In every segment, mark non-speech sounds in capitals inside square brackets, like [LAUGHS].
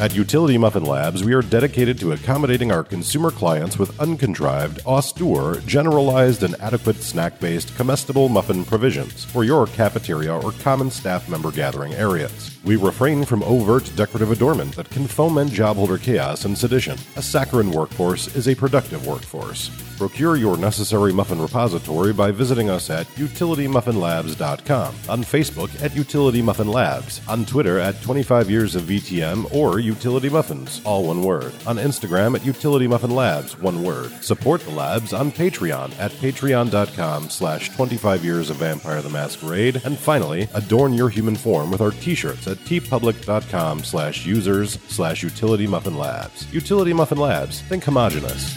At Utility Muffin Labs, we are dedicated to accommodating our consumer clients with uncontrived, austere, generalized, and adequate snack based comestible muffin provisions for your cafeteria or common staff member gathering areas. We refrain from overt decorative adornment that can foment job holder chaos and sedition. A saccharine workforce is a productive workforce. Procure your necessary muffin repository by visiting us at utilitymuffinlabs.com, on Facebook at Utility Muffin Labs, on Twitter at 25 Years of VTM or Utility Muffins, all one word, on Instagram at Utility Muffin Labs, one word. Support the labs on Patreon at patreon.com slash 25 Years of Vampire the Masquerade, and finally, adorn your human form with our t-shirts at teepublic.com slash users slash Utility Muffin Labs. Utility Muffin Labs, think homogenous.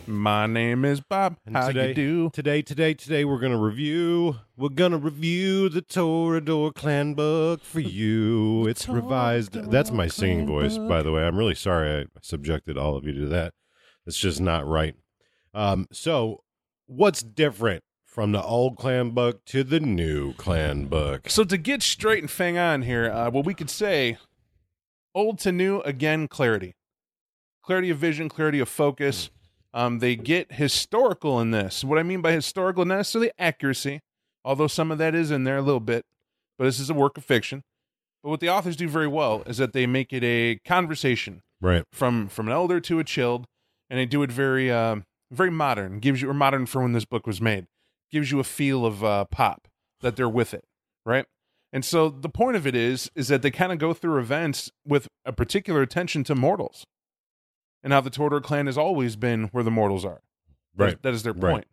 My name is Bob. And How today, you do? Today, today, today, we're gonna review. We're gonna review the Toreador Clan book for [LAUGHS] you. It's revised. That's my singing voice, by the way. I'm really sorry I subjected all of you to that. It's just not right. Um, so, what's different from the old clan book to the new clan book? So to get straight and fang on here, uh, what we could say, old to new, again, clarity, clarity of vision, clarity of focus. Um, they get historical in this. What I mean by historical, not necessarily accuracy, although some of that is in there a little bit. But this is a work of fiction. But what the authors do very well is that they make it a conversation Right. from from an elder to a child, and they do it very uh, very modern. Gives you or modern for when this book was made. Gives you a feel of uh, pop that they're with it, right? And so the point of it is is that they kind of go through events with a particular attention to mortals, and how the Toreador clan has always been where the mortals are. Right. that is their Right.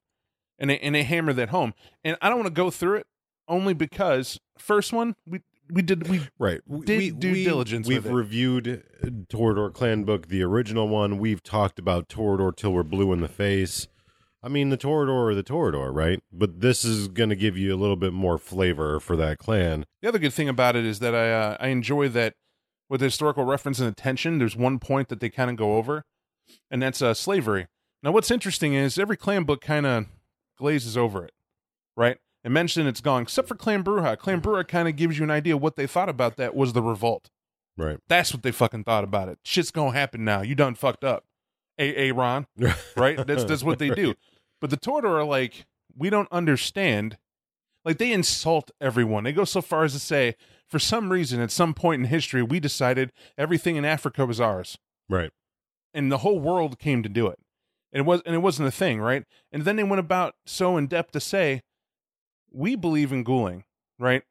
and they and they hammer that home. And I don't want to go through it only because first one we we did we Right. Did due diligence We've with it. reviewed Toreador Clan book, the original one. We've talked about Toreador till we're blue in the face. I mean, the Toreador or the Toreador, right? But this is going to give you a little bit more flavor for that clan. The other good thing about it is that I uh, I enjoy that with historical reference and attention. There's one point that they kind of go over, and that's uh, slavery. Now, what's interesting is every clan book kind of glazes over it, right? And mention it's gone, except for Clan Brujah. Clan Brujah kind of gives you an idea what they thought about that was the revolt. Right. That's what they fucking thought about it. Shit's gonna happen now. You done fucked up, a A Ron. [LAUGHS] right? That's that's what they do. But the Toreador are like, we don't understand. Like they insult everyone. They go so far as to say, for some reason, at some point in history, we decided everything in Africa was ours, Right. and the whole world came to do it. And it was, and it wasn't a thing, right? And then they went about so in depth to say, we believe in ghouling, right?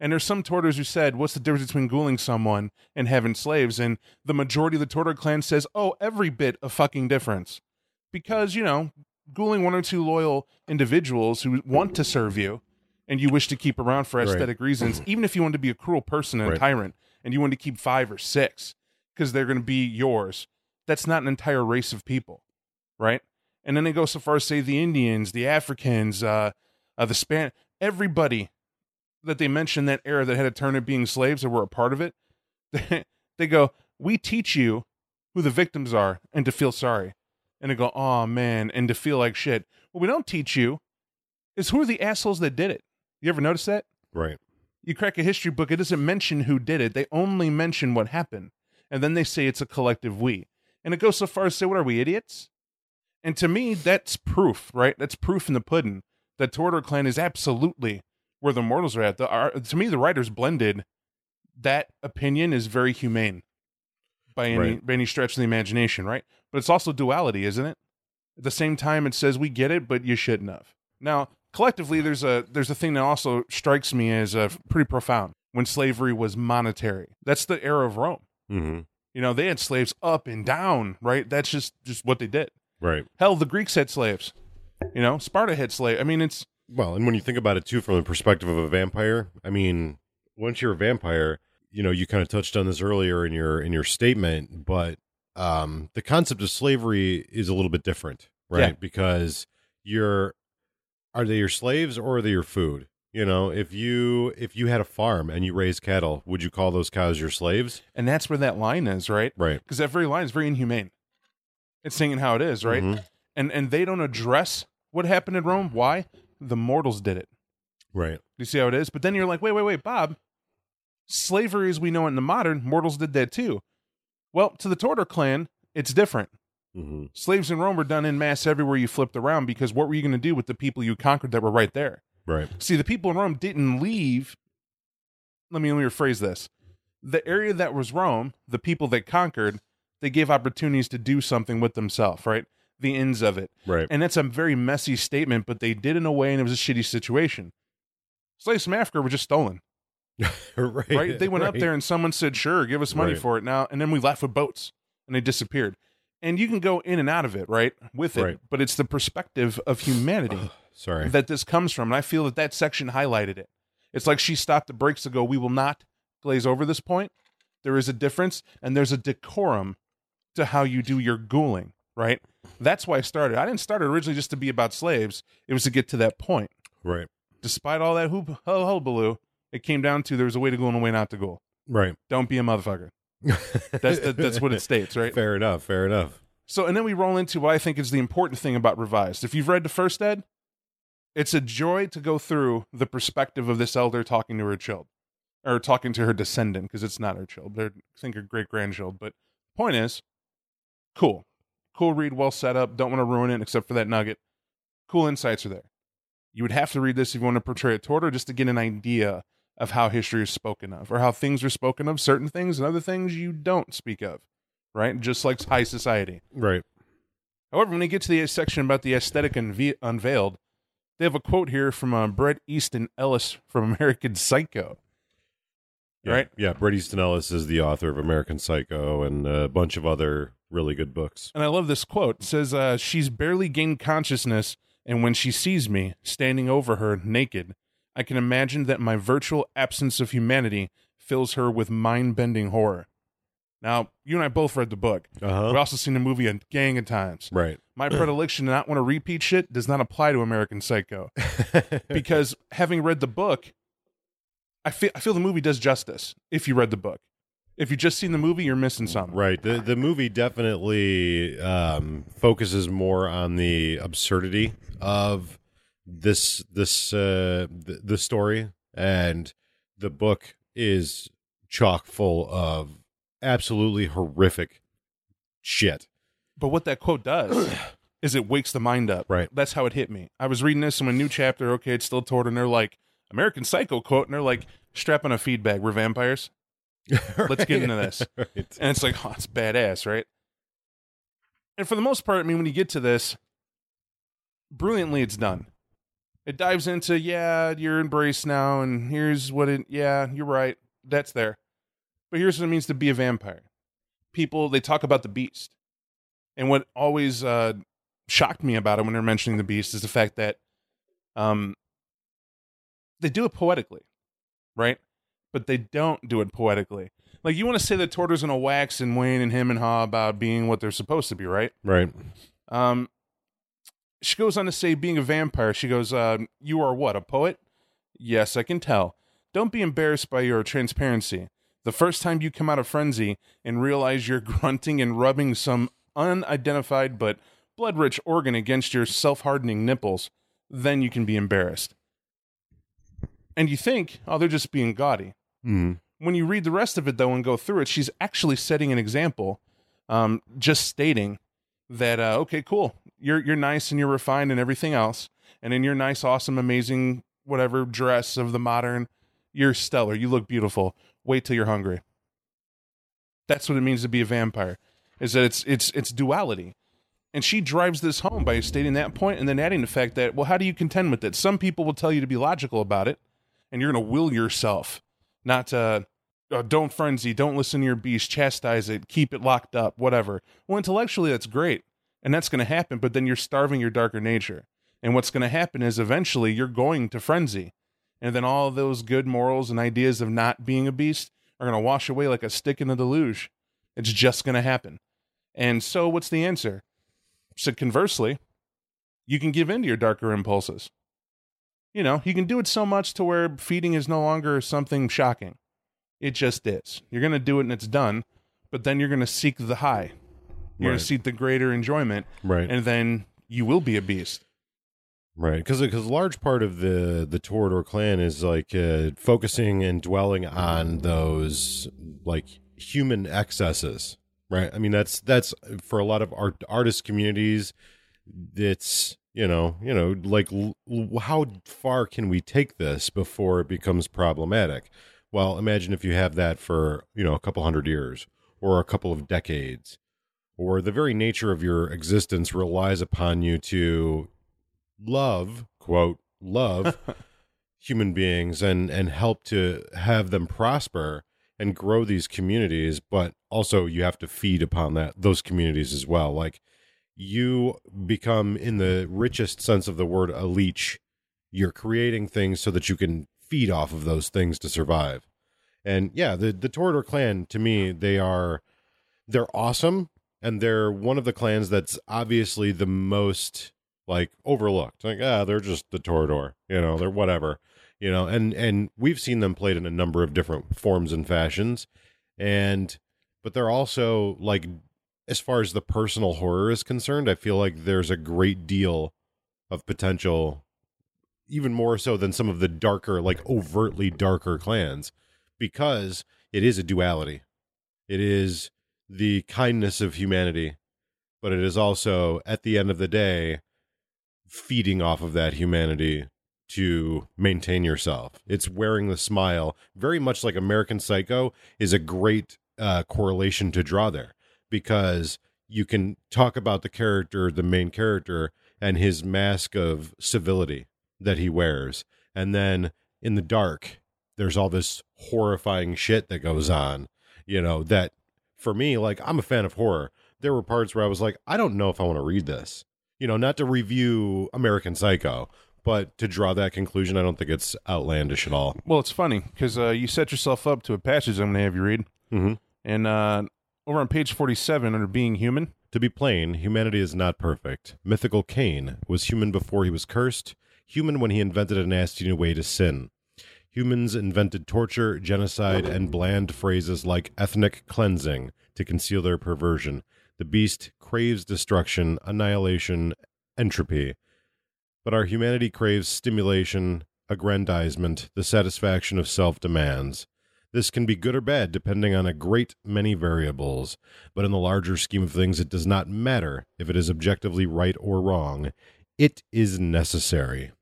And there's some Toreadors who said, what's the difference between ghouling someone and having slaves? And the majority of the Toreador clan says, oh, every bit of fucking difference. Because, you know, ghouling one or two loyal individuals who want to serve you and you wish to keep around for Right. aesthetic reasons, [CLEARS THROAT] even if you want to be a cruel person and Right. a tyrant and you want to keep five or six because they're going to be yours, that's not an entire race of people, right? And then they go so far as say the Indians, the Africans, uh, uh, the Span, everybody that they mentioned that era that had a turn at being slaves or were a part of it, [LAUGHS] they go, we teach you who the victims are and to feel sorry. And they go, oh man, and to feel like shit. What we don't teach you is who are the assholes that did it. You ever notice that? Right. You crack a history book, it doesn't mention who did it. They only mention what happened. And then they say it's a collective we. And it goes so far as to say, what are we, idiots? And to me, that's proof, right? That's proof in the pudding that Toreador clan is absolutely where the mortals are at. The, to me, the writers blended that opinion is very humane by any Right. by any stretch of the imagination, right? But it's also duality, isn't it? At the same time, it says we get it, but you shouldn't have. Now, collectively, there's a there's a thing that also strikes me as uh, pretty profound. When slavery was monetary, that's the era of Rome. hmm You know, they had slaves up and down, right? That's just just what they did. Right. Hell, the Greeks had slaves. You know, Sparta had slaves. I mean, it's Well, and when you think about it too, from the perspective of a vampire, I mean, once you're a vampire, you know, you kind of touched on this earlier in your in your statement, but um, the concept of slavery is a little bit different, right? Yeah. Because you're are they your slaves or are they your food? You know, if you if you had a farm and you raised cattle, would you call those cows your slaves? And that's where that line is, right? Right. Because that very line is very inhumane. It's saying how it is, right? Mhm. And and they don't address what happened in Rome. Why? The mortals did it. Right. You see how it is? But then you're like, wait, wait, wait, Bob. Slavery as we know it in the modern, mortals did that too. Well, to the Toreador clan, it's different. Hmm Slaves in Rome were done in mass everywhere you flipped around because what were you going to do with the people you conquered that were right there? Right. See, the people in Rome didn't leave. Let me let me rephrase this. The area that was Rome, the people that conquered, they gave opportunities to do something with themselves, right? The ends of it. Right. And that's a very messy statement, but they did in a way and it was a shitty situation. Slaves from Africa were just stolen, [LAUGHS] right. right? They went up there and someone said, sure, give us money Right. for it now. And then we left with boats and they disappeared. And you can go in and out of it, right? With it. Right. But it's the perspective of humanity Sorry. that this comes from. And I feel that that section highlighted it. It's like she stopped the brakes to go, we will not glaze over this point. There is a difference and there's a decorum to how you do your ghouling, right? That's why I started. I didn't start it originally just to be about slaves. It was to get to that point. right. Despite all that hoop ho hullabaloo, it came down to there's a way to ghoul and a way not to ghoul. Right. Don't be a motherfucker. That's the, that's what it states, right? [LAUGHS] Fair enough. Fair enough. So, and then we roll into what I think is the important thing about Revised. If you've read the first ed, it's a joy to go through the perspective of this elder talking to her child, or talking to her descendant, because it's not her child. They're, I think, her great grandchild. But point is, cool. Cool read, well set up. Don't want to ruin it, except for that nugget. Cool insights are there. You would have to read this if you want to portray it toward her, just to get an idea of how history is spoken of, or how things are spoken of, certain things and other things you don't speak of, right? Just like high society. Right. However, when you get to the section about the aesthetic unve- unveiled, they have a quote here from uh, Bret Easton Ellis from American Psycho. Yeah. Right? Yeah. Bret Easton Ellis is the author of American Psycho and a bunch of other really good books. And I love this quote. It says, uh, She's barely gained consciousness, and when she sees me standing over her naked, I can imagine that my virtual absence of humanity fills her with mind bending horror. Now, you and I both read the book. Uh huh. We've also seen the movie a gang of times. right. [CLEARS THROAT] My predilection to not want to repeat shit does not apply to American Psycho. [LAUGHS] because having read the book, I feel I feel the movie does justice if you read the book. If you've just seen the movie, you're missing something. Right. The the movie definitely um, focuses more on the absurdity of this this uh, the, the story, and the book is chock full of absolutely horrific shit. But what that quote does [CLEARS THROAT] is it wakes the mind up. Right. That's how it hit me. I was reading this in a new chapter. Okay, it's still toward, and they're like American Psycho quote, and they're like strap on a feed bag. We're vampires, [LAUGHS] Let's get into this. Right. and it's like, oh, it's badass, right? And for the most part, I mean, when you get to this, brilliantly, it's done. It dives into, yeah, you're embraced now, and here's what it, yeah, you're right, that's there. But here's what it means to be a vampire. People, they talk about the beast. And what always uh, shocked me about it when they're mentioning the beast is the fact that um, they do it poetically, right? But they don't do it poetically. Like, you want to say that Toreador's going to wax and wane and him and Ha about being what they're supposed to be, right? Right. Um, she goes on to say, being a vampire, she goes, uh, You are what, a poet? Yes, I can tell. Don't be embarrassed by your transparency. The first time you come out of frenzy and realize you're [LAUGHS] grunting and rubbing some unidentified but blood rich organ against your self hardening nipples, then you can be embarrassed. And you think, oh, they're just being gaudy Mm. when you read the rest of it though and go through it she's actually setting an example um, just stating that uh, okay cool you're you're nice and you're refined and everything else. And in your nice awesome amazing whatever dress of the modern you're stellar. You look beautiful. Wait till you're hungry. That's what it means to be a vampire is that it's it's it's duality. And she drives this home by stating that point and then adding the fact that well how do you contend with it? Some people will tell you to be logical about it and you're going to will yourself not to uh, don't frenzy, don't listen to your beast, chastise it, keep it locked up, whatever. Well, intellectually, that's great. And that's going to happen, but then you're starving your darker nature. And what's going to happen is eventually you're going to frenzy. And then all those good morals and ideas of not being a beast are going to wash away like a stick in the deluge. It's just going to happen. And so, what's the answer? So, conversely, you can give in to your darker impulses. You know, you can do it so much to where feeding is no longer something shocking. It just is. You're going to do it and it's done, but then you're going to seek the high. You're gonna seek the greater enjoyment, Right. and then you will be a beast. Right, because because a large part of the the Toreador clan is like uh, focusing and dwelling on those like human excesses. Right, I mean that's that's for a lot of art artist communities. It's you know you know like l- how far can we take this before it becomes problematic? Well, imagine if you have that for you know a couple hundred years or a couple of decades, or the very nature of your existence relies upon you to love quote love [LAUGHS] human beings and and help to have them prosper and grow these communities but also you have to feed upon that those communities as well. Like you become in the richest sense of the word a leech. You're creating things so that you can feed off of those things to survive. And yeah the the Toreador clan to me they are they're awesome and they're one of the clans that's obviously the most like overlooked. Like, ah, they're just the Toreador, you know, they're whatever, you know, and and we've seen them played in a number of different forms and fashions, and but they're also like, as far as the personal horror is concerned, I feel like there's a great deal of potential, even more so than some of the darker, like overtly darker clans, because it is a duality. It is the kindness of humanity, but it is also at the end of the day feeding off of that humanity to maintain yourself. It's wearing the smile, very much like American Psycho is a great uh, correlation to draw there because you can talk about the character, the main character, and his mask of civility that he wears. And then in the dark, there's all this horrifying shit that goes on, you know, that for me, like, I'm a fan of horror. There were parts where I was like, I don't know if I want to read this you know, not to review American Psycho, but to draw that conclusion, I don't think it's outlandish at all. Well, it's funny because uh, you set yourself up to a passage I'm going to have you read. Mm-hmm. And uh, over on page 47, under Being Human, To be plain, humanity is not perfect. Mythical Cain was human before he was cursed, human when he invented a nasty new way to sin. Humans invented torture, genocide, and bland phrases like ethnic cleansing to conceal their perversion. The beast craves destruction, annihilation, entropy. But our humanity craves stimulation, aggrandizement, the satisfaction of self demands. This can be good or bad depending on a great many variables, but in the larger scheme of things, it does not matter if it is objectively right or wrong. It is necessary.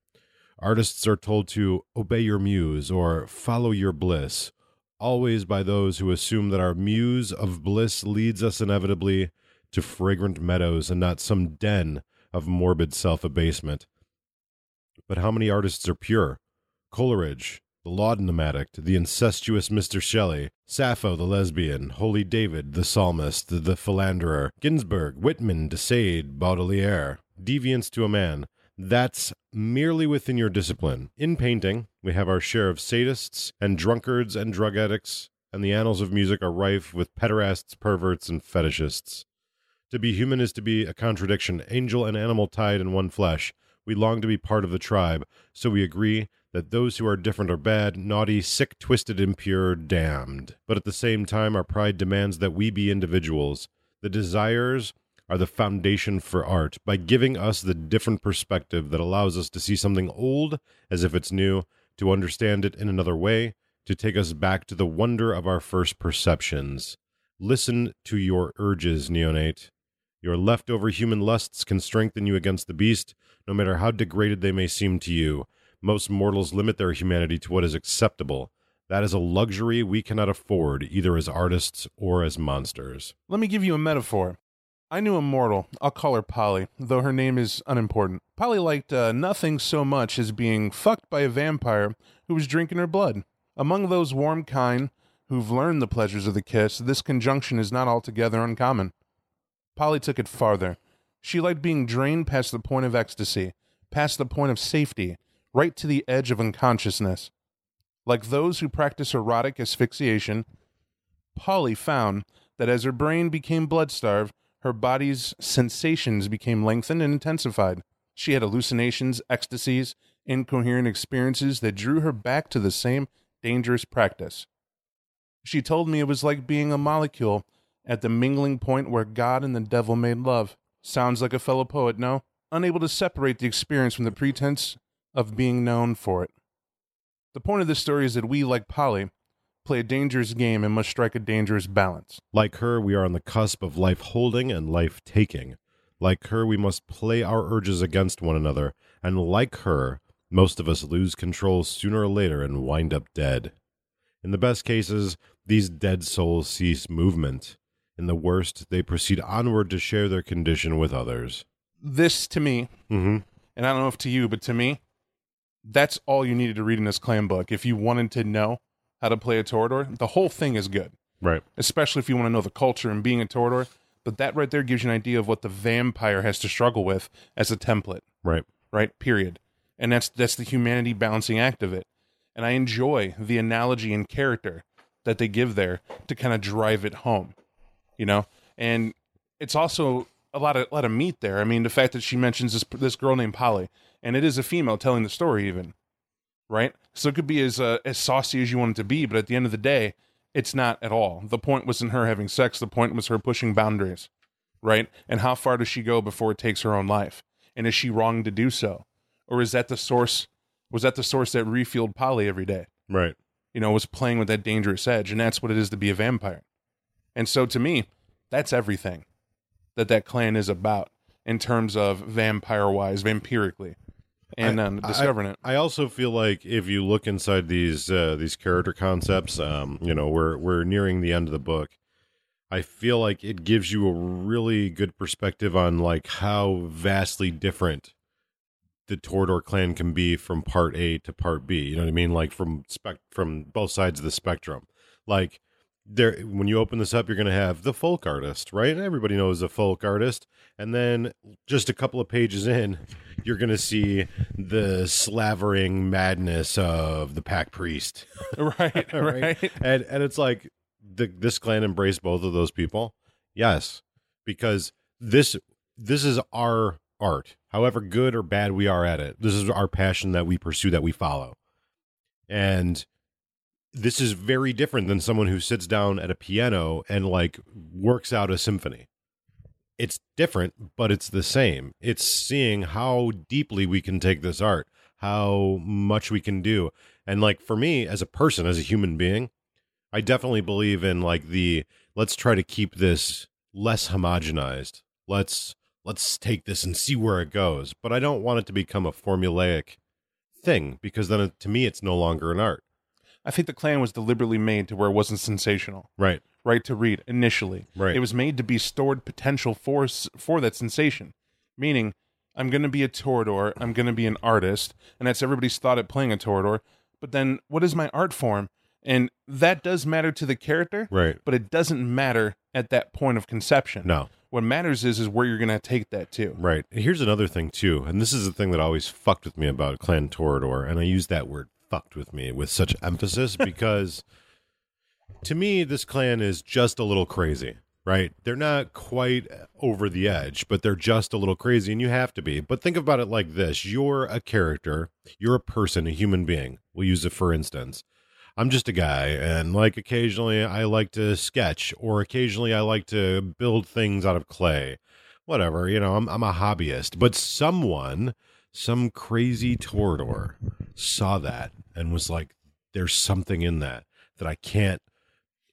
Artists are told to obey your muse or follow your bliss, always by those who assume that our muse of bliss leads us inevitably to fragrant meadows and not some den of morbid self abasement. But how many artists are pure? Coleridge, the laudanum addict, the incestuous Mr. Shelley, Sappho the lesbian, Holy David the psalmist, the, the philanderer, Ginsberg, Whitman, de Sade, Baudelaire, deviance to a man. That's merely within your discipline. In painting, we have our share of sadists and drunkards and drug addicts, and the annals of music are rife with pederasts, perverts, and fetishists. To be human is to be a contradiction, angel and animal tied in one flesh. We long to be part of the tribe, so we agree that those who are different are bad, naughty, sick, twisted, impure, damned. But at the same time, our pride demands that we be individuals. The desires are the foundation for art by giving us the different perspective that allows us to see something old as if it's new, to understand it in another way, to take us back to the wonder of our first perceptions. Listen to your urges, neonate. Your leftover human lusts can strengthen you against the beast, no matter how degraded they may seem to you. Most mortals limit their humanity to what is acceptable. That is a luxury we cannot afford, either as artists or as monsters. let me give you a metaphor. I knew a mortal, I'll call her Polly, though her name is unimportant. Polly liked uh, nothing so much as being fucked by a vampire who was drinking her blood. Among those warm kind who've learned the pleasures of the kiss, this conjunction is not altogether uncommon. Polly took it farther. She liked being drained past the point of ecstasy, past the point of safety, right to the edge of unconsciousness. Like those who practice erotic asphyxiation, Polly found that as her brain became blood starved, her body's sensations became lengthened and intensified. She had hallucinations, ecstasies, incoherent experiences that drew her back to the same dangerous practice. She told me it was like being a molecule at the mingling point where God and the devil made love. Sounds like a fellow poet, no? Unable to separate the experience from the pretense of being known for it. The point of this story is that we, like Polly, play a dangerous game and must strike a dangerous balance. Like her, we are on the cusp of life holding and life taking. Like her, we must play our urges against one another. And like her, most of us lose control sooner or later and wind up dead. In the best cases, these dead souls cease movement. In the worst, they proceed onward to share their condition with others. This, to me, Mm-hmm. and I don't know if to you, but to me, that's all you needed to read in this clan book. If you wanted to know how to play a Toreador, the whole thing is good, Right. especially if you want to know the culture and being a Toreador. But that right there gives you an idea of what the vampire has to struggle with as a template, Right. right? Period. And that's that's the humanity balancing act of it. And I enjoy the analogy and character that they give there to kind of drive it home, you know. And it's also a lot of a lot of meat there. I mean, the fact that she mentions this this girl named Polly, and it is a female telling the story, even, right? So it could be as uh, as saucy as you want it to be, but at the end of the day, it's not at all. The point wasn't her having sex. The point was her pushing boundaries, right? And how far does she go before it takes her own life? And is she wrong to do so, or is that the source? Was that the source that refueled Polly every day? Right. you know, was playing with that dangerous edge, and that's what it is to be a vampire. And so, to me, that's everything that that clan is about in terms of vampire wise, vampirically, and um, discovering it. I also feel like if you look inside these uh, these character concepts, um, you know, we're we're nearing the end of the book. I feel like it gives you a really good perspective on like how vastly different the Toreador clan can be from part A to part B. You know what I mean? Like from spec from both sides of the spectrum. Like there when you open this up, you're gonna have the folk artist, right? Everybody knows a folk artist. And then just a couple of pages in, you're gonna see the slavering madness of the pack priest. [LAUGHS] [LAUGHS] right, right. And and it's like the, this clan embraced both of those people. Yes, because this this is our art. However good or bad we are at it, this is our passion that we pursue that we follow. And this is very different than someone who sits down at a piano and like works out a symphony. It's different, but it's the same. It's seeing how deeply we can take this art, how much we can do. And like for me as a person, as a human being, I definitely believe in like the let's try to keep this less homogenized. Let's let's take this and see where it goes. But I don't want it to become a formulaic thing because then to me it's no longer an art. I think the clan was deliberately made to where it wasn't sensational, Right. right? To read initially, Right. It was made to be stored potential for for that sensation, meaning I'm going to be a Toreador, I'm going to be an artist, and that's everybody's thought at playing a Toreador. But then, what is my art form? And that does matter to the character, Right. but it doesn't matter at that point of conception. No. What matters is is where you're going to take that to. Right. And here's another thing too, and this is the thing that always fucked with me about Clan Toreador, and I use that word fucked with me with such emphasis [LAUGHS] because to me this clan is just a little crazy. Right? They're not quite over the edge, but they're just a little crazy, and you have to be. But think about it like this you're a character, you're a person, a human being. We'll use it for instance. I'm just a guy, and like occasionally I like to sketch, or occasionally I like to build things out of clay. Whatever, you know, I'm, I'm a hobbyist. But someone, some crazy Toreador, saw that and was like, there's something in that that I can't.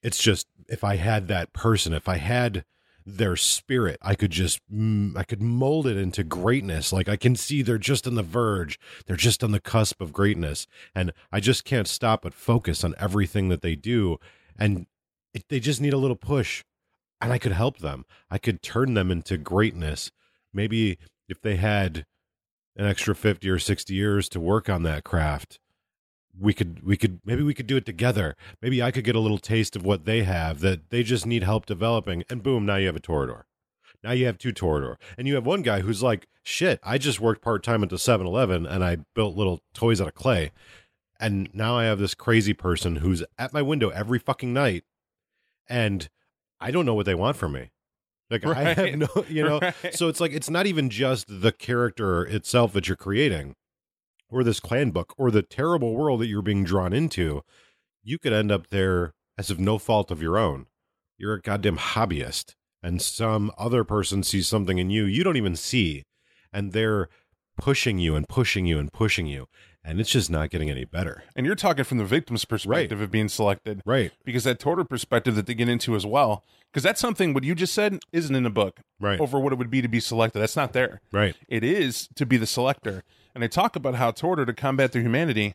It's just, if I had that person, if I had their spirit, I could just, mm, I could mold it into greatness. Like I can see they're just on the verge, they're just on the cusp of greatness. And I just can't stop but focus on everything that they do. And it, they just need a little push. And I could help them. I could turn them into greatness. Maybe if they had an extra 50 or 60 years to work on that craft, we could we could maybe we could do it together. Maybe I could get a little taste of what they have that they just need help developing and boom, now you have a Toreador. Now you have two Toreador. And you have one guy who's like, shit, I just worked part time at the 7 Eleven and I built little toys out of clay. And now I have this crazy person who's at my window every fucking night and I don't know what they want from me. Like [LAUGHS] I have Right. no, you know. Right. So it's like it's not even just the character itself that you're creating, or this clan book, or the terrible world that you're being drawn into. You could end up there as of no fault of your own. You're a goddamn hobbyist, and some other person sees something in you you don't even see, and they're pushing you and pushing you and pushing you, and it's just not getting any better. And you're talking from the victim's perspective of being selected. Right. Because that torture perspective that they get into as well, because that's something what you just said isn't in the book Right. over what it would be to be selected. That's not there. Right. It is to be the selector. And they talk about how Toreador to combat their humanity,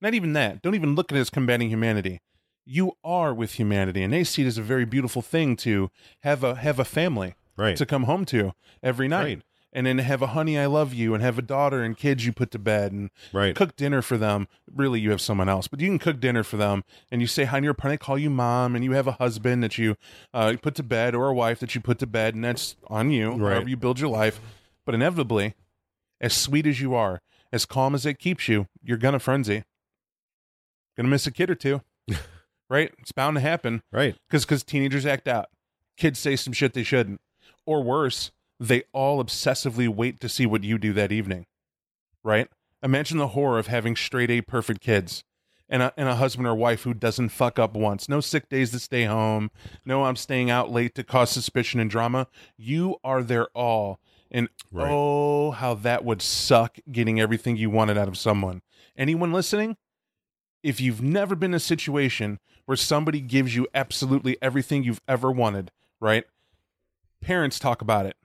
not even that. Don't even look at it as combating humanity. You are with humanity, and they see it as a very beautiful thing to have a have a family Right. to come home to every night. Right. And then have a honey, I love you, and have a daughter and kids you put to bed, and Right. cook dinner for them. Really, you have someone else, but you can cook dinner for them, and you say hi to your partner. Call you mom, and you have a husband that you uh, put to bed, or a wife that you put to bed, and that's on you. Right. However you build your life, but inevitably, as sweet as you are, as calm as it keeps you, you're gonna frenzy. Gonna miss a kid or two, [LAUGHS] right? It's bound to happen Right. because because teenagers act out. Kids say some shit they shouldn't, or worse, they all obsessively wait to see what you do that evening. Right? Imagine the horror of having straight A perfect kids. And a, and a husband or wife who doesn't fuck up once. No sick days to stay home. No, I'm staying out late to cause suspicion and drama. You are their all. And Right. oh, how that would suck getting everything you wanted out of someone. Anyone listening? if you've never been in a situation where somebody gives you absolutely everything you've ever wanted, right? Parents talk about it.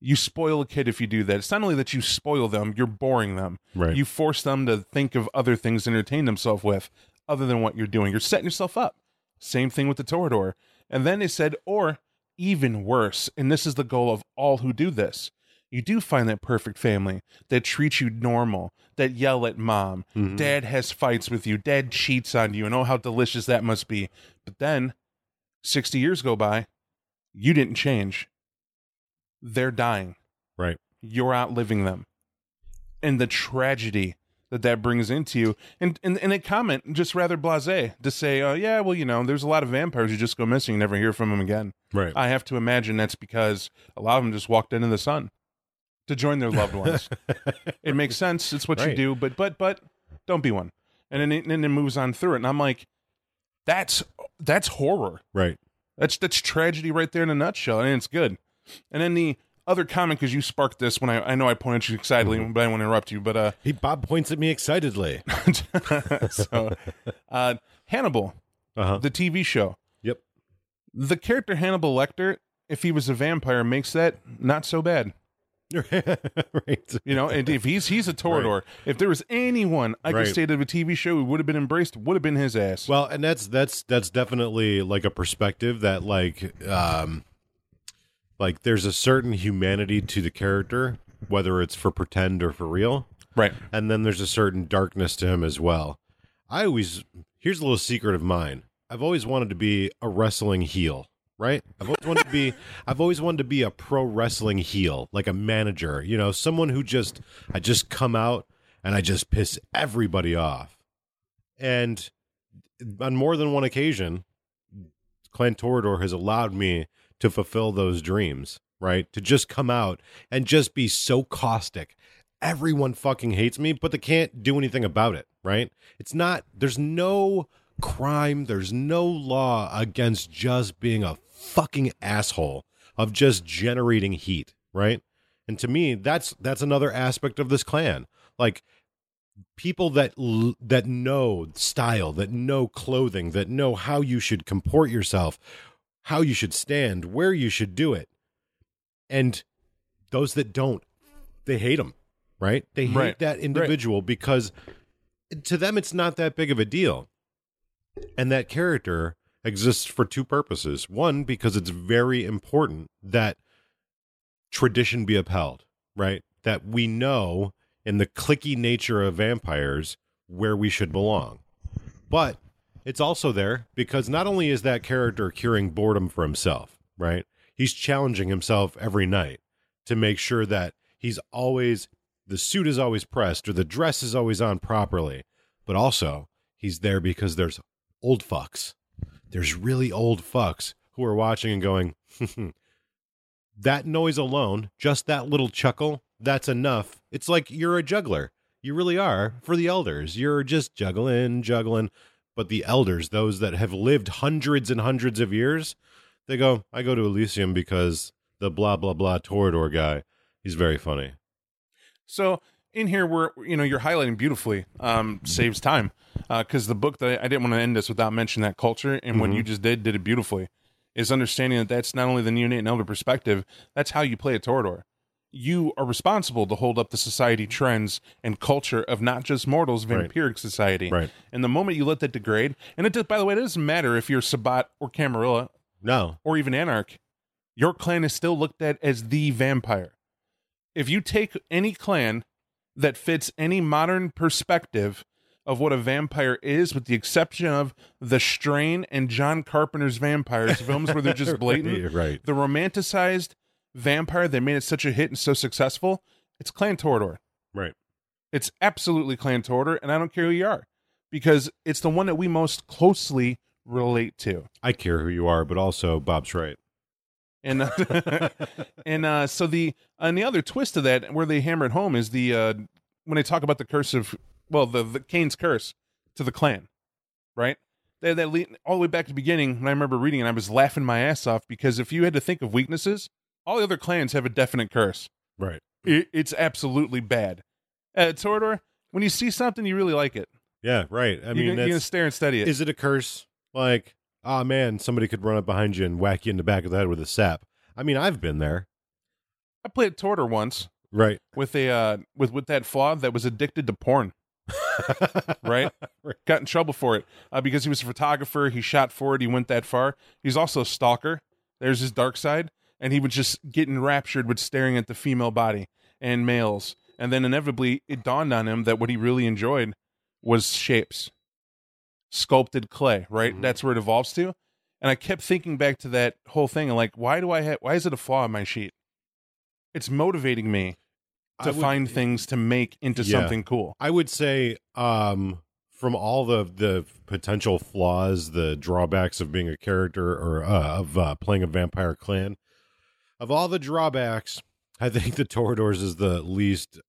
You spoil a kid if you do that. It's not only that you spoil them, you're boring them. Right. You force them to think of other things to entertain themselves with other than what you're doing. You're setting yourself up. Same thing with the Toreador. And then they said, or even worse, and this is the goal of all who do this. You do find that perfect family that treats you normal, that yell at mom. Mhm. Dad has fights with you. Dad cheats on you, and oh, how delicious that must be. But then 60 years go by, you didn't change. They're dying. Right. You're outliving them. And the tragedy that that brings into you. And and, and a comment just rather blasé to say, oh, yeah, well, you know, there's a lot of vampires who just go missing, you never hear from them again. Right. I have to imagine that's because a lot of them just walked into the sun to join their loved ones. [LAUGHS] it makes sense. It's what you do, but but but don't be one. And then it, and then it moves on through it. And I'm like, that's that's horror. right. That's that's tragedy right there in a nutshell, and it's good. And then the other comment because you sparked this when I I know I pointed at you excitedly, Mm-hmm. but I don't want to interrupt you. But uh, He Bob points at me excitedly. [LAUGHS] so uh, Hannibal, Uh-huh. the TV show, Yep. the character Hannibal Lecter, if he was a vampire, makes that not so bad. [LAUGHS] right. You know, and if he's he's a Toreador, if there was anyone I could Right. say to a TV show who would have been embraced, would have been his ass. Well, and that's that's that's definitely like a perspective that like um like there's a certain humanity to the character, whether it's for pretend or for real. right. And then there's a certain darkness to him as well. I always here's a little secret of mine. I've always wanted to be a wrestling heel, right? I've always wanted to be [LAUGHS] I've always wanted to be a pro wrestling heel, like a manager, you know, someone who just I just come out and I just piss everybody off. And on more than one occasion, Clan Toreador has allowed me to fulfill those dreams, right? To just come out and just be so caustic. Everyone fucking hates me, but they can't do anything about it, right? It's not, there's no crime, there's no law against just being a fucking asshole of just generating heat, right? And to me, that's that's another aspect of this clan. Like people that that know style, that know clothing, that know how you should comport yourself, how you should stand, where you should do it. And those that don't, they hate them, right? They hate Right. that individual because to them it's not that big of a deal. And that character exists for two purposes. One, because it's very important that tradition be upheld, right? That we know in the clicky nature of vampires where we should belong. But it's also there because not only is that character curing boredom for himself, right? He's challenging himself every night to make sure that he's always the suit is always pressed or the dress is always on properly. But also, he's there because there's old fucks there's really old fucks who are watching and going, [LAUGHS] that noise alone, just that little chuckle, that's enough. It's like you're a juggler. You really are for the elders. You're just juggling, juggling. But the elders, those that have lived hundreds and hundreds of years, they go, I go to Elysium because the blah, blah, blah Toreador guy, he's very funny. So in here, we're you know you're highlighting beautifully. Um, saves time because the book that I, I didn't want to end this without mentioning that culture, and what you just did did it beautifully. Is understanding that that's not only the neonate and elder perspective, that's how you play a Toreador. You are responsible to hold up the society trends and culture of not just mortals, Right. vampiric society. Right. And the moment you let that degrade, and it does, by the way, it doesn't matter if you're Sabbat or Camarilla No. or even Anarch, your clan is still looked at as the vampire. If you take any clan that fits any modern perspective of what a vampire is, with the exception of The Strain and John Carpenter's vampires films where they're just [LAUGHS] blatant, right. the romanticized vampire that made it such a hit and so successful, it's Clan Toreador. Right. It's absolutely Clan Toreador, and I don't care who you are, because it's the one that we most closely relate to. I care who you are, but also Bob's right. and uh, [LAUGHS] [LAUGHS] and uh, so the and the other twist of that where they hammer it home is the uh, when they talk about the curse of well the, the Cain's curse to the clan, right? They that lead all the way back to the beginning. When I remember reading it, I was laughing my ass off because if you had to think of weaknesses, all the other clans have a definite curse. Right. It, it's absolutely bad. Uh, Toreador, when you see something, you really like it. Yeah, right. I mean, you're, gonna, you're gonna stare and study it. is it a curse? Like, ah, man, somebody could run up behind you and whack you in the back of the head with a sap. I mean, I've been there. I played Toreador once Right. with a uh, with with that flaw that was addicted to porn. [LAUGHS] right? Got in trouble for it uh, because he was a photographer. He shot for it. He went that far. He's also a stalker. There's his dark side, and he would just get enraptured with staring at the female body and males. And then inevitably, it dawned on him that what he really enjoyed was shapes, sculpted clay. Right? Mhm. That's where it evolves to. And I kept thinking back to that whole thing and like, why do I have? Why is it a flaw in my sheet? It's motivating me to would- find things to make into Yeah. something cool. I would say, um, from all the the potential flaws, the drawbacks of being a character or uh, of uh, playing a vampire clan, of all the drawbacks, I think the Toreadors is the least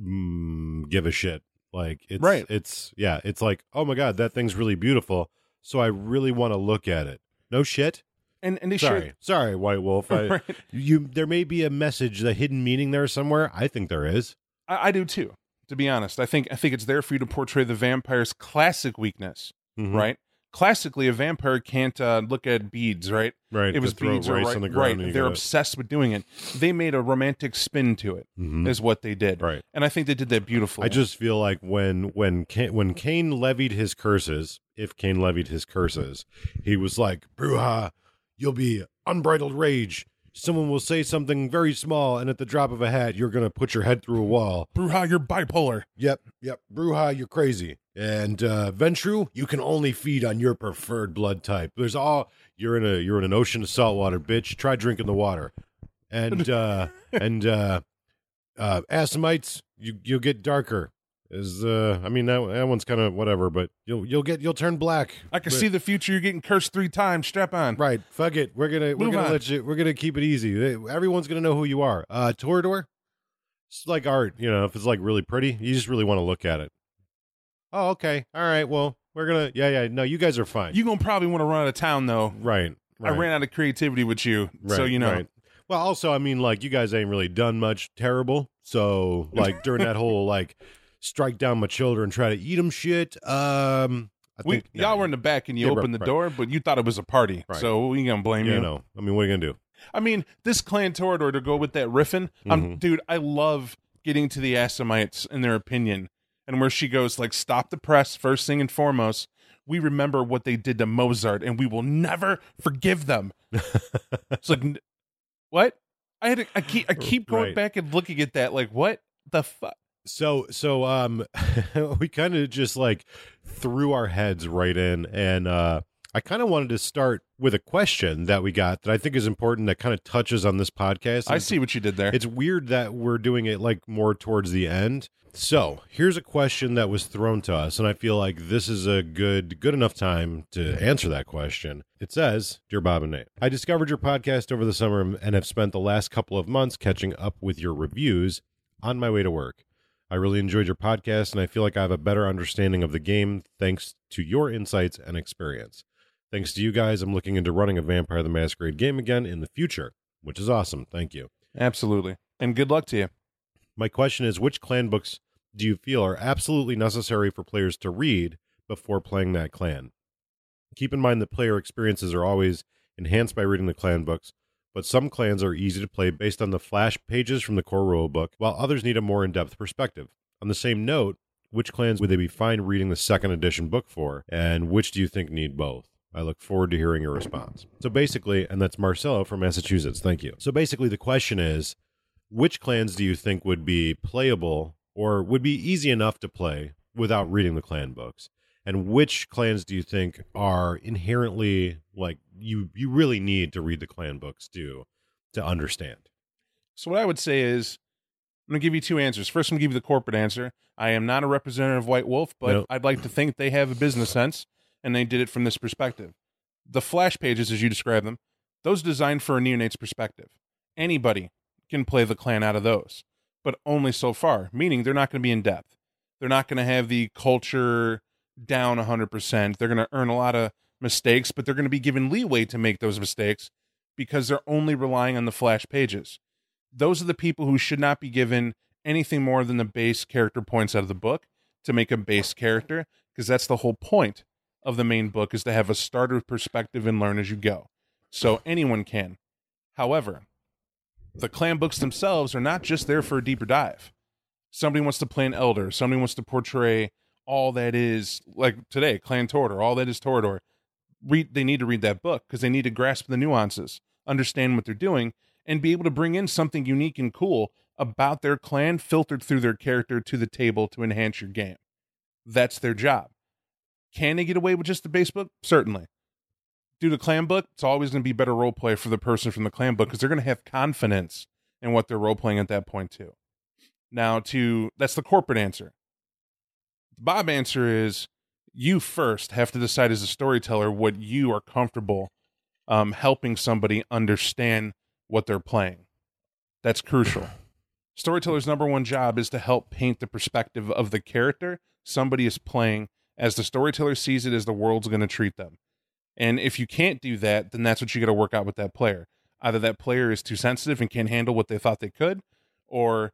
mm, give a shit. Like it's Right. It's yeah. It's like oh my god, that thing's really beautiful. So I really want to look at it. No shit. And and they Sorry, sorry, White Wolf. I, [LAUGHS] Right. You there may be a message, the hidden meaning there somewhere. I think there is. I, I do too. To be honest, I think I think it's there for you to portray the vampire's classic weakness, Mhm. right? Classically, a vampire can't uh, look at beads, right? Right. It was throw beads or right, on the right. and They're gotta- obsessed with doing it. They made a romantic spin to it. Is Mhm. what they did, Right. And I think they did that beautifully. I just feel like when when Cain, when Cain levied his curses, if Cain levied his curses, he was like, "Brujah, you'll be unbridled rage. Someone will say something very small, and at the drop of a hat, you're gonna put your head through a wall. Brujah, you're bipolar. Yep, yep. Brujah, you're crazy. And uh, Ventrue, you can only feed on your preferred blood type. There's all you're in a you're in an ocean of salt water, bitch. Try drinking the water. And uh, [LAUGHS] and uh, uh, Assamites, you you'll get darker. Is uh, I mean that that one's kind of whatever, but you'll you'll get you'll turn black. I can But- see the future. You're getting cursed three times. Strap on. Right, fuck it. We're gonna we're gonna on. let you. We're gonna keep it easy. They- Everyone's gonna know who you are. Uh, Toreador, it's like art. You know, if it's like really pretty, you just really want to look at it. Oh, okay, all right. Well, we're gonna. Yeah, yeah. No, you guys are fine. You're gonna probably want to run out of town though. right, right. I ran out of creativity with you, so you know. right. Well, also, I mean, like you guys ain't really done much terrible. So, like during that whole like strike down my children, try to eat them shit. Um, I We, think y'all no, were in the back and you Yeah, right, opened the right. door, but you thought it was a party. Right. So we ain't gonna blame You you. know, I mean, what are you gonna do? I mean, this clan Toreador to go with that riffin. I'm, Mhm. dude, I love getting to the Assamites and their opinion, and where she goes like, "Stop the press first thing and foremost." We remember what they did to Mozart, and we will never forgive them. [LAUGHS] it's like, what? I had to, I keep I keep going back and looking at that, like, what the fuck? So so um [LAUGHS] we kind of just like threw our heads right in and uh I kind of wanted to start with a question that we got that I think is important that kind of touches on this podcast. I see what you did there. It's weird that we're doing it like more towards the end. So here's a question that was thrown to us, and I feel like this is a good good enough time to answer that question. It says, Dear Bob and Nate, I discovered your podcast over the summer and have spent the last couple of months catching up with your reviews on my way to work. I really enjoyed your podcast, and I feel like I have a better understanding of the game thanks to your insights and experience. Thanks to you guys, I'm looking into running a Vampire the Masquerade game again in the future, which is awesome. Thank you. Absolutely. And good luck to you. My question is which clan books do you feel are absolutely necessary for players to read before playing that clan? Keep in mind that player experiences are always enhanced by reading the clan books, but some clans are easy to play based on the flash pages from the core rulebook, while others need a more in depth perspective. On the same note, which clans would they be fine reading the second edition book for, and which do you think need both? I look forward to hearing your response. So basically, and that's Marcelo from Massachusetts. Thank you. So basically, the question is which clans do you think would be playable or would be easy enough to play without reading the clan books? And which clans do you think are inherently like you you really need to read the clan books to to understand? So what I would say is I'm going to give you two answers. First, I'm going to give you the corporate answer. I am not a representative of White Wolf, but No. I'd like to think they have a business sense and they did it from this perspective. The flash pages, as you describe them, those designed for a neonate's perspective. Anybody can play the clan out of those, but only so far, meaning they're not going to be in depth. They're not going to have the culture down 100%. They're going to earn a lot of mistakes, but they're going to be given leeway to make those mistakes because they're only relying on the flash pages. Those are the people who should not be given anything more than the base character points out of the book to make a base character because that's the whole point of the main book is to have a starter perspective and learn as you go. So anyone can. However the clan books themselves are not just there for a deeper dive. Somebody wants to play an elder. Somebody wants to portray all that is like today clan Toreador all that is Toreador read they need to read that book because they need to grasp the nuances understand what they're doing and be able to bring in something unique and cool about their clan filtered through their character to the table to enhance your game. That's their job. Can they get away with just the base book? Certainly. Do the clan book, it's always going to be better role play for the person from the clan book because they're going to have confidence in what they're role playing at that point too. Now, to that's the corporate answer. Bob answer is you first have to decide as a storyteller what you are comfortable um, helping somebody understand what they're playing. That's crucial. [COUGHS] Storyteller's number one job is to help paint the perspective of the character somebody is playing as the storyteller sees it as the world's going to treat them. And if you can't do that, then that's what you got to work out with that player. Either that player is too sensitive and can't handle what they thought they could, or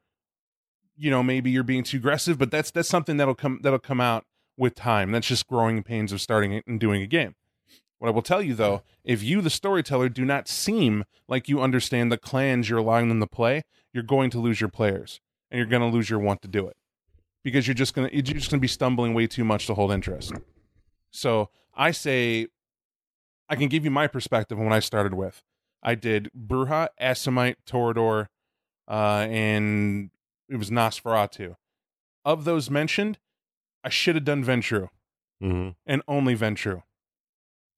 you know maybe you're being too aggressive. But that's that's something that'll come that'll come out with time. That's just growing pains of starting it and doing a game. What I will tell you though, if you, the storyteller, do not seem like you understand the clans you're allowing them to play, you're going to lose your players, and you're going to lose your want to do it because you're just gonna you're just gonna be stumbling way too much to hold interest. So I say, I can give you my perspective on what I started with. I did Brujah, Assamite, Toreador, uh, and it was Nosferatu. Of those mentioned, I should have done Ventrue Mm-hmm. and only Ventrue.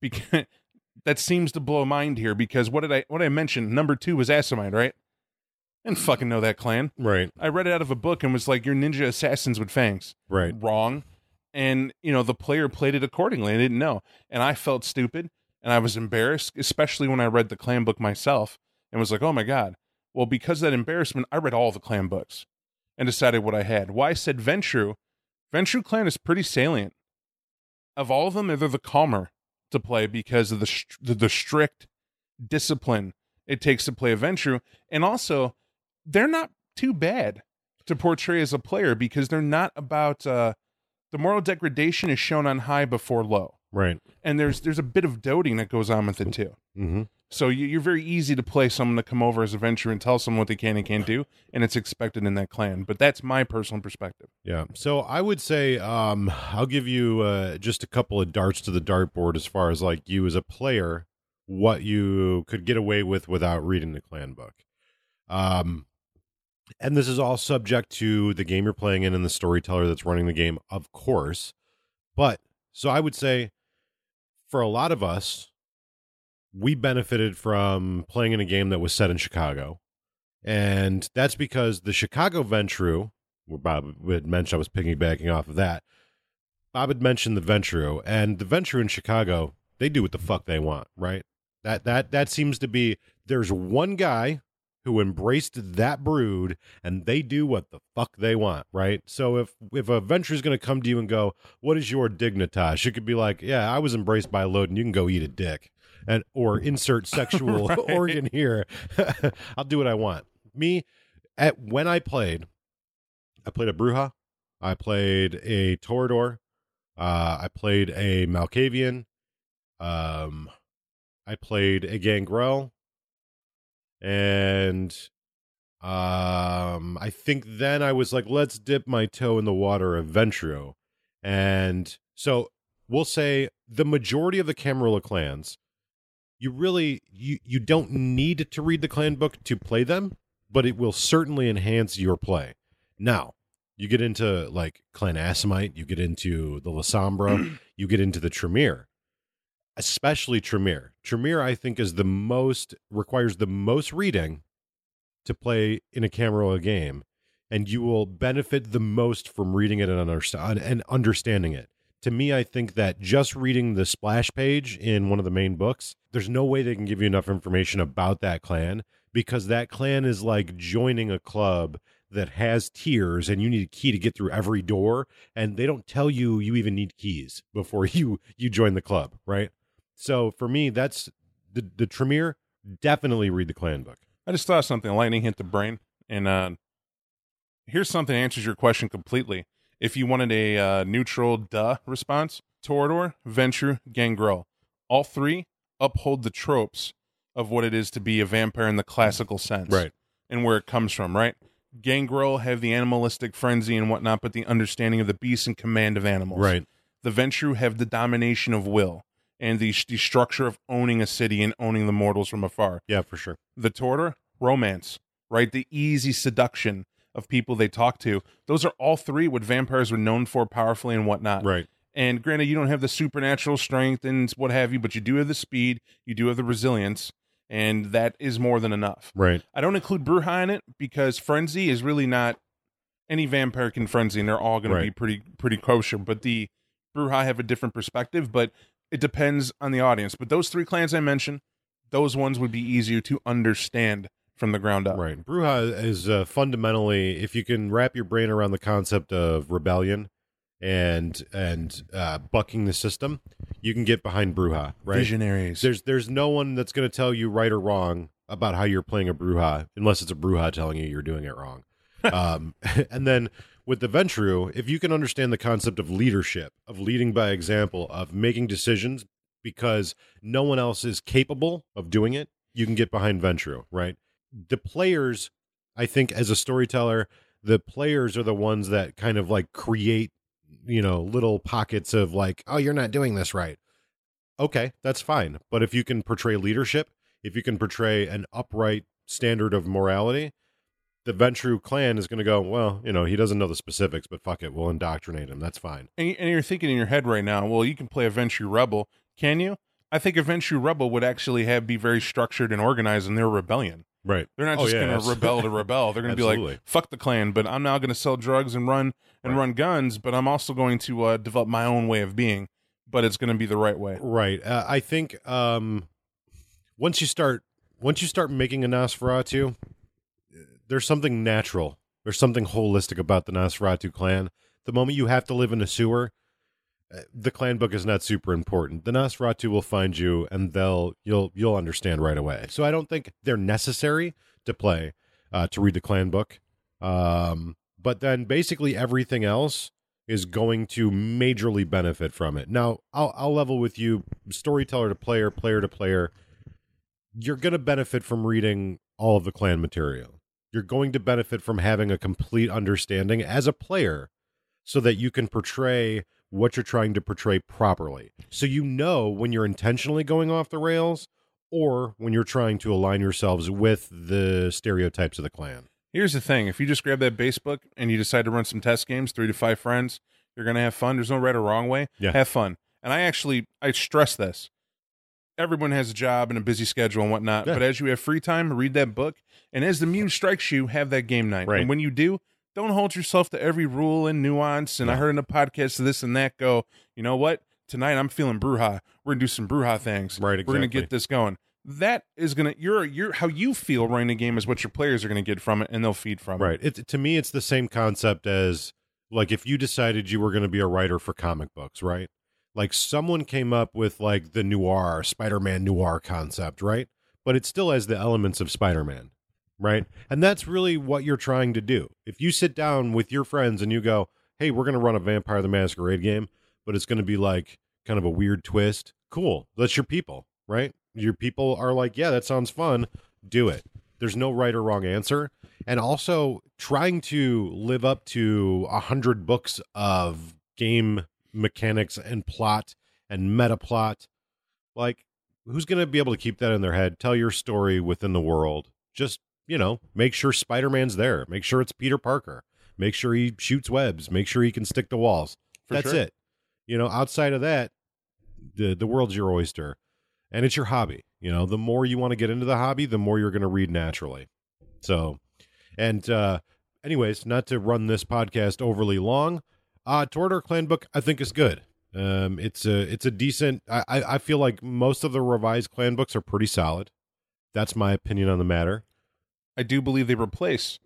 Because [LAUGHS] that seems to blow mind here because what did I what did I mention? Number two was Assamite, right? And fucking know that clan. Right, I read it out of a book and was like, "You're ninja assassins with fangs." right. Wrong. And you know the player played it accordingly. I didn't know, and I felt stupid and I was embarrassed, especially when I read the clan book myself and was like, "Oh my god." Well, because of that embarrassment, I read all the clan books and decided what I had. Why I said Ventrue. Ventrue clan is pretty salient. Of all of them, they're the calmer to play because of the the, the strict discipline it takes to play a Ventrue, and also they're not too bad to portray as a player because they're not about uh, the moral degradation is shown on high before low, Right. and there's there's a bit of doting that goes on with it too. Mm-hmm. So you, you're very easy to play someone to come over as a Ventrue and tell someone what they can and can't do, and it's expected in that clan. But that's my personal perspective. Yeah. So I would say um, I'll give you uh, just a couple of darts to the dartboard as far as like you as a player, what you could get away with without reading the clan book. Um, and this is all subject to the game you're playing in and the storyteller that's running the game, of course. But so I would say for a lot of us, we benefited from playing in a game that was set in Chicago. And that's because the Chicago Ventrue, where Bob had mentioned I was piggybacking off of that. Bob had mentioned the Ventrue, and the Ventrue in Chicago, they do what the fuck they want, right? That that that seems to be there's one guy who embraced that brood and they do what the fuck they want, right? So if if a Ventrue is going to come to you and go, "What is your dignitas?" You could be like, "Yeah, I was embraced by a load and you can go eat a dick." And or insert sexual [LAUGHS] Right. organ here. [LAUGHS] I'll do what I want. Me at when I played, I played a Brujah, I played a Toreador, uh, I played a Malkavian, um, I played a Gangrel, and um, I think then I was like, let's dip my toe in the water of Ventrue, and so we'll say the majority of the Camarilla clans, you really you you don't need to read the clan book to play them, but it will certainly enhance your play. Now, you get into like Clan Assamite, you get into the Lasombra, [CLEARS THROAT] you get into the Tremere. Especially Tremere. Tremere, I think, is the most requires the most reading to play in a Camarilla game, and you will benefit the most from reading it and, understand, and understanding it. To me, I think that just reading the splash page in one of the main books, there's no way they can give you enough information about that clan because that clan is like joining a club that has tiers and you need a key to get through every door and they don't tell you you even need keys before [LAUGHS] you you join the club right so for me that's the the tremere definitely read the clan book I just thought something. Lightning hit the brain, and uh, here's something that answers your question completely. If you wanted a uh, neutral duh response, Toreador, Ventrue, Gangrel, all three uphold the tropes of what it is to be a vampire in the classical sense, Right. And where it comes from, right? Gangrel have the animalistic frenzy and whatnot, but the understanding of the beast and command of animals, right the Ventrue have the domination of will and the, the structure of owning a city and owning the mortals from afar yeah for sure the Toreador, romance, right? The easy seduction of people they talk to. Those are all three what vampires were known for powerfully and whatnot. right And granted, you don't have the supernatural strength and what have you, but you do have the speed, you do have the resilience, and that is more than enough. right I don't include Brujah in it because frenzy is really not any vampire can frenzy, and they're all going to be pretty pretty kosher. But the Brujah have a different perspective, but it depends on the audience. But those three clans I mentioned, those ones would be easier to understand from the ground up. Right. Brujah is uh, fundamentally, if you can wrap your brain around the concept of rebellion and and uh, bucking the system, you can get behind Brujah. Right. Visionaries. There's there's no one that's going to tell you right or wrong about how you're playing a Brujah, unless it's a Bruja telling you you're doing it wrong. [LAUGHS] um, [LAUGHS] and then with the Ventrue, if you can understand the concept of leadership, of leading by example, of making decisions because no one else is capable of doing it, you can get behind Ventrue, right? The players, I think, as a storyteller, the players are the ones that kind of like create, you know, little pockets of like, oh, you're not doing this right. Okay, that's fine. But if you can portray leadership, if you can portray an upright standard of morality, the Ventrue clan is going to go, well, you know, he doesn't know the specifics, but fuck it, we'll indoctrinate him. That's fine. and, and you're thinking in your head right now, well, you can play a Ventrue Rebel. Can you? I think a Ventrue Rebel would actually have be very structured and organized in their rebellion. Right. They're not Oh, just yeah, going to rebel to [LAUGHS] rebel. They're going to be like, "Fuck the clan," but I'm now going to sell drugs and run and Right. run guns. But I'm also going to uh, develop my own way of being. But it's going to be the right way. Right. Uh, I think um, once you start once you start making a Nosferatu, there's something natural. There's something holistic about the Nosferatu clan. The moment you have to live in a sewer, uh, the clan book is not super important. The Nosferatu will find you, and they'll you'll you'll understand right away. So I don't think they're necessary to play uh, to read the clan book. Um, but then basically everything else is going to majorly benefit from it. Now, I'll I'll level with you, storyteller to player, player to player. You're to benefit from reading all of the clan material. You're going to benefit from having a complete understanding as a player so that you can portray what you're trying to portray properly. So you know when you're intentionally going off the rails or when you're trying to align yourselves with the stereotypes of the clan. Here's the thing: if you just grab that base book and you decide to run some test games, three to five friends, you're going to have fun. There's no right or wrong way. Yeah. Have fun. And I actually I stress this. Everyone has a job and a busy schedule and whatnot, Yeah. but as you have free time, read that book, and as the muse strikes you, have that game night. Right. And when you do, don't hold yourself to every rule and nuance. And I heard in a podcast this and that go, you know what? Tonight I'm feeling Brujah. We're gonna do some Brujah things. Right, We're gonna get this going. That is gonna your your how you feel running a game is what your players are gonna get from it, and they'll feed from it. Right. It, to me, it's the same concept as like if you decided you were going to be a writer for comic books, right? Like someone came up with like the noir, Spider Man noir concept, right? But it still has the elements of Spider Man, right? And that's really what you're trying to do. If you sit down with your friends and you go, hey, we're going to run a Vampire the Masquerade game, but it's going to be like kind of a weird twist, cool. That's your people, right? Your people are like, yeah, that sounds fun. Do it. There's no right or wrong answer and also trying to live up to a hundred books of game mechanics and plot and meta plot like who's going to be able to keep that in their head? Tell your story within the world. Just you know make sure spider-man's there. Make sure it's peter parker. Make sure he shoots webs. Make sure he can stick to walls. For that's sure. it. You know outside of that the the world's your oyster. And it's your hobby. You know the more you want to get into the hobby the more you're going to read naturally. So and uh anyways not to run this podcast overly long uh Toreador clan book i think is good um it's a it's a decent I, I feel like most of the revised clan books are pretty solid that's my opinion on the matter I do believe they replace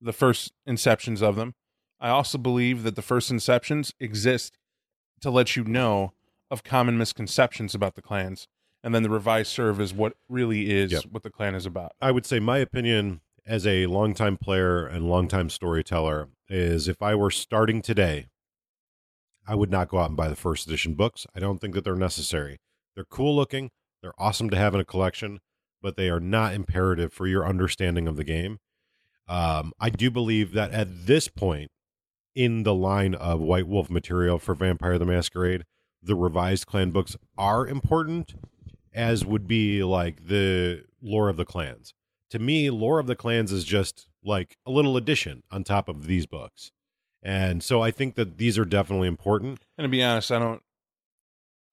the first inceptions of them. I also believe that the first inceptions exist to let you know of common misconceptions about the clans, and then the revised serve is what really is Yep. what the clan is about. I would say my opinion as a longtime player and longtime storyteller is if I were starting today, I would not go out and buy the first edition books. I don't think that they're necessary. They're cool looking, they're awesome to have in a collection, but they are not imperative for your understanding of the game. Um, I do believe that at this point in the line of White Wolf material for Vampire the Masquerade, the revised clan books are important, as would be like the lore of the clans. To me, lore of the clans is just like a little addition on top of these books. And so I think that these are definitely important. And to be honest, I don't.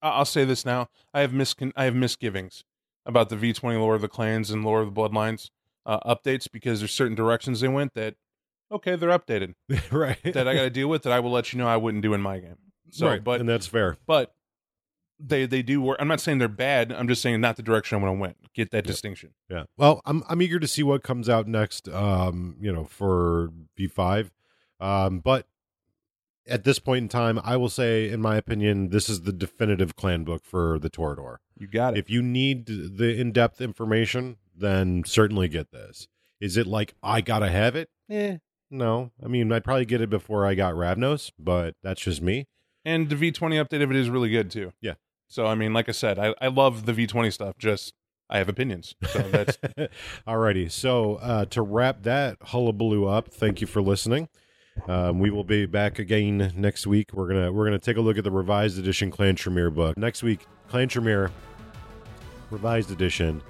I'll say this now: I have miscon- I have misgivings about the V twenty lore of the clans and lore of the bloodlines uh, updates because there's certain directions they went that okay they're updated [LAUGHS] right. that I got to deal with that I will let you know I wouldn't do in my game. So, right. but and that's fair. but they they do work. I'm not saying they're bad. I'm just saying not the direction I want to went. Get that distinction. Yeah. Well, I'm I'm eager to see what comes out next. Um, you know, for V five. Um, but at this point in time, I will say, in my opinion, this is the definitive clan book for the Toreador. You got it. If you need the in depth information, then certainly get this. Is it like I gotta have it? Eh, no. I mean, I'd probably get it before I got Ravnos, but that's just me. and the V20 update of it is really good too. Yeah. So I mean, like I said, I, I love the V20 stuff. Just I have opinions. So that's [LAUGHS] Alrighty. So uh, to wrap that hullabaloo up, thank you for listening. Um, we will be back again next week. We're gonna we're gonna take a look at the revised edition Clan Tremere book next week. Clan Tremere revised edition.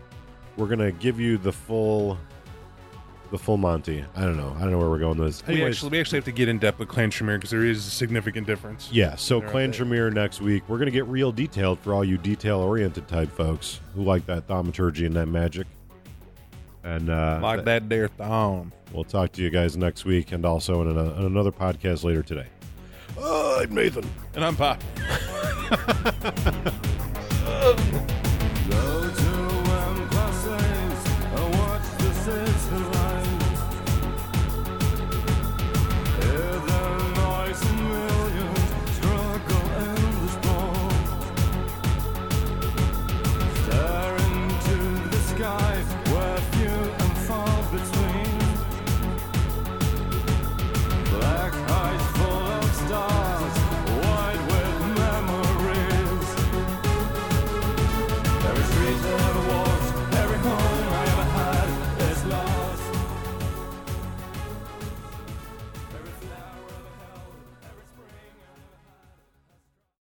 We're gonna give you the full the full Monty. I don't know. I don't know where we're going with this. we actually we actually have to get in depth with Clan Tremere because there is a significant difference. Yeah, so They're Clan. Tremere next week. We're going to get real detailed for all you detail oriented type folks who like that thaumaturgy and that magic. And uh, Like that there thumb. we'll talk to you guys next week and also in, a, in another podcast later today. Uh, I'm Nathan. And I'm Pop. [LAUGHS] [LAUGHS]